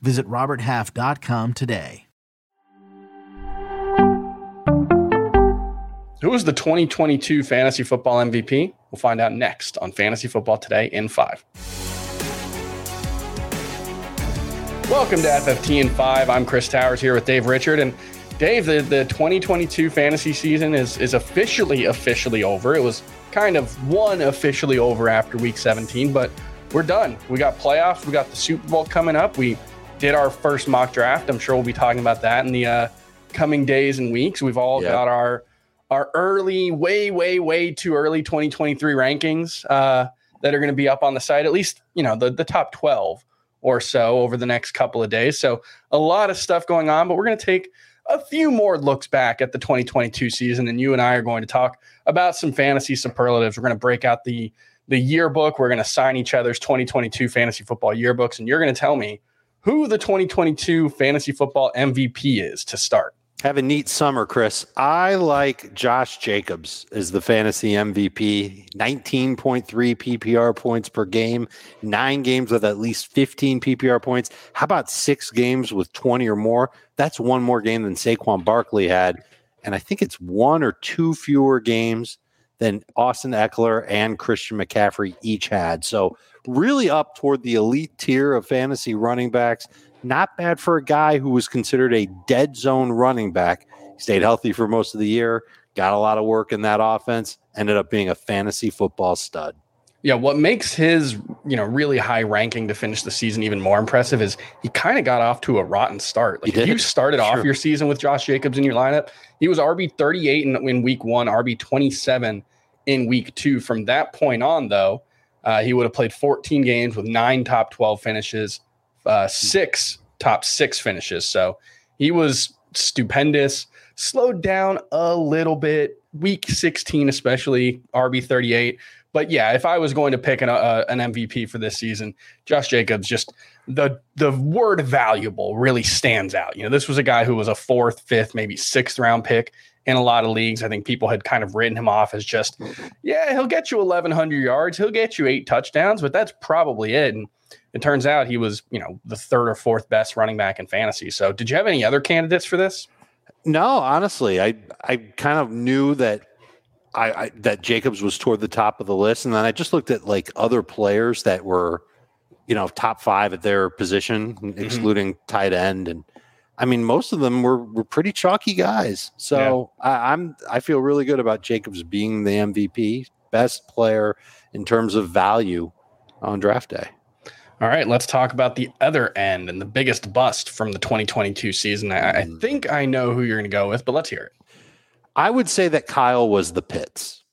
Visit RobertHalf.com today. Who is the 2022 Fantasy Football MVP? We'll find out next on Fantasy Football Today in 5. Welcome to FFT in 5. I'm Chris Towers here with Dave Richard. And Dave, the, the 2022 fantasy season is, is officially, officially over. It was kind of one officially over after week 17, but we're done. We got playoffs. We got the Super Bowl coming up. We did our first mock draft. I'm sure we'll be talking about that in the uh, coming days and weeks. We've all yep. got our our early, way, way, way too early 2023 rankings uh, that are going to be up on the site. At least you know the the top 12 or so over the next couple of days. So a lot of stuff going on, but we're going to take a few more looks back at the 2022 season, and you and I are going to talk about some fantasy superlatives. We're going to break out the the yearbook. We're going to sign each other's 2022 fantasy football yearbooks, and you're going to tell me who the 2022 fantasy football MVP is to start. Have a neat summer, Chris. I like Josh Jacobs as the fantasy MVP. 19.3 PPR points per game, nine games with at least 15 PPR points. How about six games with 20 or more? That's one more game than Saquon Barkley had. And I think it's one or two fewer games than Austin Ekeler and Christian McCaffrey each had. So, really up toward the elite tier of fantasy running backs. Not bad for a guy who was considered a dead zone running back. He stayed healthy for most of the year, got a lot of work in that offense, ended up being a fantasy football stud. Yeah, what makes his, you know, really high ranking to finish the season even more impressive is he kind of got off to a rotten start. Like if you started sure. off your season with Josh Jacobs in your lineup, he was RB 38 in, in week one, RB 27 in week two. From that point on, though, uh, he would have played 14 games with nine top 12 finishes, uh, six top six finishes. So he was stupendous. Slowed down a little bit, week 16, especially RB 38. But yeah, if I was going to pick an, uh, an MVP for this season, Josh Jacobs just the the word valuable really stands out. You know, this was a guy who was a fourth, fifth, maybe sixth round pick in a lot of leagues. I think people had kind of written him off as just, yeah, he'll get you 1,100 yards, he'll get you eight touchdowns, but that's probably it. And it turns out he was, you know, the third or fourth best running back in fantasy. So, did you have any other candidates for this? No, honestly, I I kind of knew that I, I that Jacobs was toward the top of the list, and then I just looked at like other players that were, you know, top five at their position, mm-hmm. excluding tight end, and I mean most of them were were pretty chalky guys. So yeah. I, I'm I feel really good about Jacobs being the MVP, best player in terms of value on draft day. All right, let's talk about the other end and the biggest bust from the 2022 season. I, I hmm. think I know who you're going to go with, but let's hear it. I would say that Kyle was the Pitts,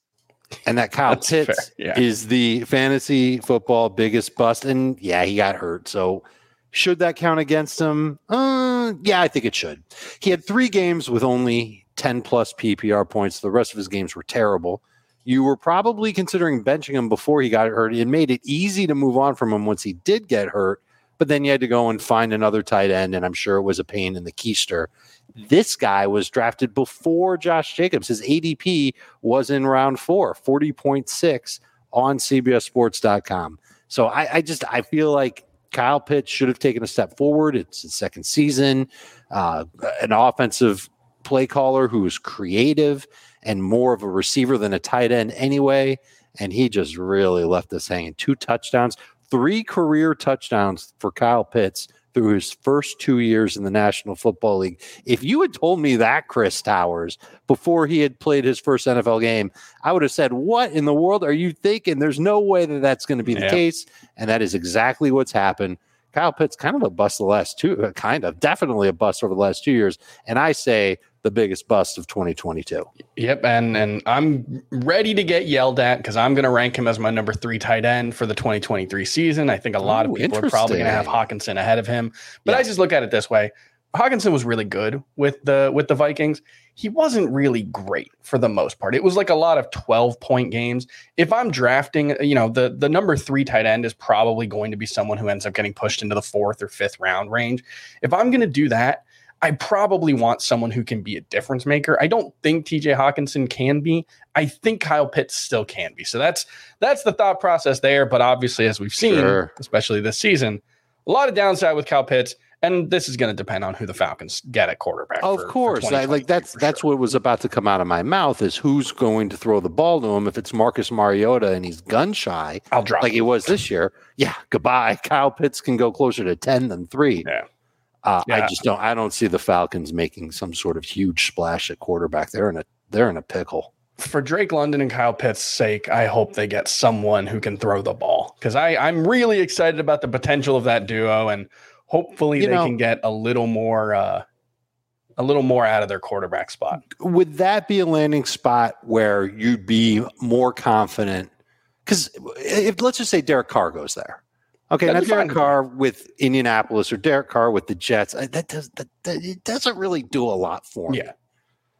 and that Kyle Pitts yeah. is the fantasy football biggest bust. And yeah, he got hurt. So should that count against him? Uh, yeah, I think it should. He had three games with only 10 plus PPR points. The rest of his games were terrible you were probably considering benching him before he got hurt. It made it easy to move on from him once he did get hurt, but then you had to go and find another tight end, and I'm sure it was a pain in the keister. This guy was drafted before Josh Jacobs. His ADP was in round four, 40.6 on CBSSports.com. So I, I just I feel like Kyle Pitts should have taken a step forward. It's his second season, uh, an offensive play caller who is creative and more of a receiver than a tight end anyway. And he just really left us hanging. Two touchdowns, three career touchdowns for Kyle Pitts through his first two years in the National Football League. If you had told me that, Chris Towers, before he had played his first NFL game, I would have said, What in the world are you thinking? There's no way that that's going to be the case. And that is exactly what's happened. Kyle Pitts kind of a bust the last two, uh, kind of, definitely a bust over the last two years. And I say the biggest bust of 2022. Yep, and and I'm ready to get yelled at because I'm going to rank him as my number three tight end for the 2023 season. I think a lot Ooh, of people are probably going to have Hockenson ahead of him, but yeah. I just look at it this way: Hockenson was really good with the with the Vikings. He wasn't really great for the most part. It was like a lot of 12 point games. If I'm drafting, you know, the the number 3 tight end is probably going to be someone who ends up getting pushed into the 4th or 5th round range. If I'm going to do that, I probably want someone who can be a difference maker. I don't think TJ Hockenson can be. I think Kyle Pitts still can be. So that's that's the thought process there. But obviously, as we've seen, sure. especially this season, a lot of downside with Kyle Pitts. And this is going to depend on who the Falcons get at quarterback. Of for, course, for I, like that's that's sure. what was about to come out of my mouth is who's going to throw the ball to him. If it's Marcus Mariota and he's gun shy, I'll drop like he was this year. Yeah, goodbye. Kyle Pitts can go closer to ten than three. Yeah. Uh, yeah. I just don't. I don't see the Falcons making some sort of huge splash at quarterback. They're in a they're in a pickle. For Drake London and Kyle Pitts' sake, I hope they get someone who can throw the ball because I I'm really excited about the potential of that duo and hopefully you they know, can get a little more uh, a little more out of their quarterback spot. Would that be a landing spot where you'd be more confident? Because let's just say Derek Carr goes there, okay, now Derek Carr with Indianapolis or Derek Carr with the Jets, uh, that does that, that it doesn't really do a lot for me. Yeah.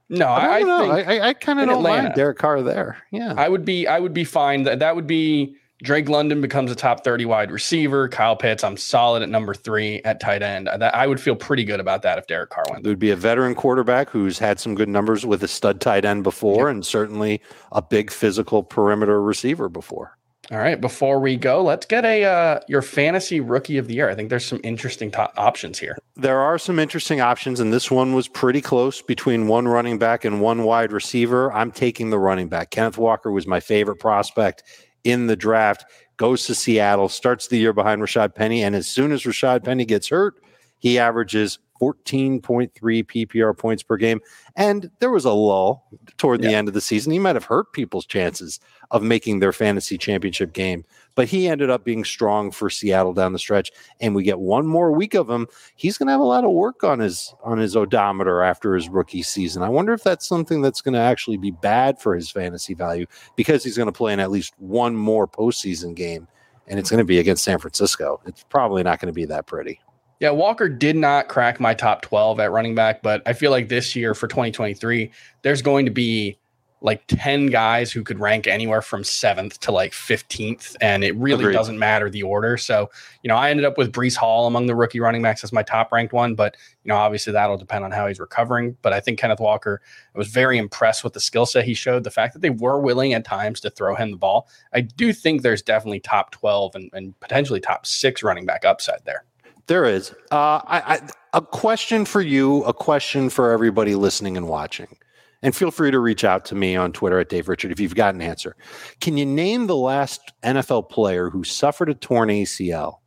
No, I, I, I, I, I kind of don't Atlanta, mind Derek Carr there. Yeah, I would be, I would be fine. That that would be Drake London becomes a top 30 wide receiver. Kyle Pitts, I'm solid at number three at tight end. I would feel pretty good about that if Derek Carr went. There would be a veteran quarterback who's had some good numbers with a stud tight end before, and certainly a big physical perimeter receiver before. All right, before we go, let's get a uh, your fantasy rookie of the year. I think there's some interesting options here. There are some interesting options, and this one was pretty close between one running back and one wide receiver. I'm taking the running back. Kenneth Walker was my favorite prospect in the draft, goes to Seattle, starts the year behind Rashad Penny. And as soon as Rashad Penny gets hurt, he averages 14.3 PPR points per game. And there was a lull toward the yeah. end of the season. He might have hurt people's chances of making their fantasy championship game. But he ended up being strong for Seattle down the stretch, and we get one more week of him. He's going to have a lot of work on his on his odometer after his rookie season. I wonder if that's something that's going to actually be bad for his fantasy value because he's going to play in at least one more postseason game, and it's going to be against San Francisco. It's probably not going to be that pretty. Yeah, Walker did not crack my top 12 at running back, but I feel like this year for 2023, there's going to be like 10 guys who could rank anywhere from seventh to like 15th. And it really Agreed. doesn't matter the order. So, you know, I ended up with Breece Hall among the rookie running backs as my top ranked one. But, you know, obviously that'll depend on how he's recovering. But I think Kenneth Walker, I was very impressed with the skill set he showed. The fact that they were willing at times to throw him the ball. I do think there's definitely top 12 and, and potentially top six running back upside there. There is. Uh, I, I, a question for you, a question for everybody listening and watching. And feel free to reach out to me on Twitter at Dave Richard if you've got an answer. Can you name the last NFL player who suffered a torn ACL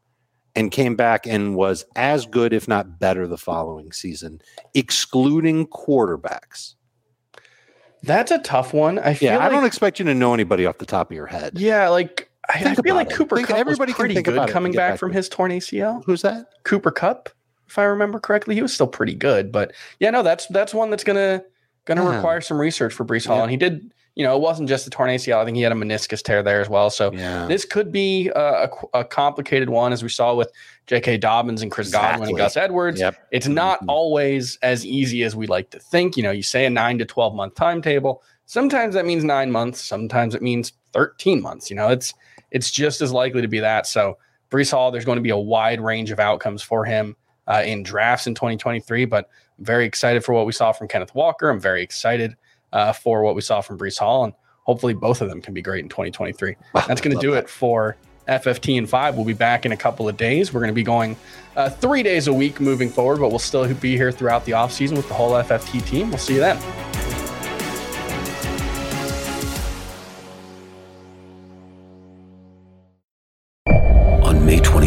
and came back and was as good, if not better, the following season, excluding quarterbacks? That's a tough one. I feel yeah, like, I don't expect you to know anybody off the top of your head. Yeah, like I, I feel like it. Cooper think, Kupp everybody was pretty good coming back, back from his torn ACL. Who's that? Cooper Kupp, if I remember correctly. He was still pretty good, but yeah, no, that's that's one that's gonna Going to yeah. require some research for Breece Hall, yeah. and he did. You know, it wasn't just the torn ACL. I think he had a meniscus tear there as well. So yeah. this could be a, a, complicated one, as we saw with J.K. Dobbins and Chris exactly. Godwin and Gus Edwards. Yep. It's not mm-hmm. always as easy as we like to think. You know, you say a nine to twelve month timetable. Sometimes that means nine months. Sometimes it means thirteen months. You know, it's it's just as likely to be that. So Breece Hall, there's going to be a wide range of outcomes for him uh, in drafts in 2023, but I'm very excited for what we saw from Kenneth Walker. I'm very excited uh, for what we saw from Breece Hall, and hopefully both of them can be great in 2023. That's going to do that. it for FFT and five. We'll be back in a couple of days. We're going to be going uh, three days a week moving forward, but we'll still be here throughout the offseason with the whole FFT team. We'll see you then.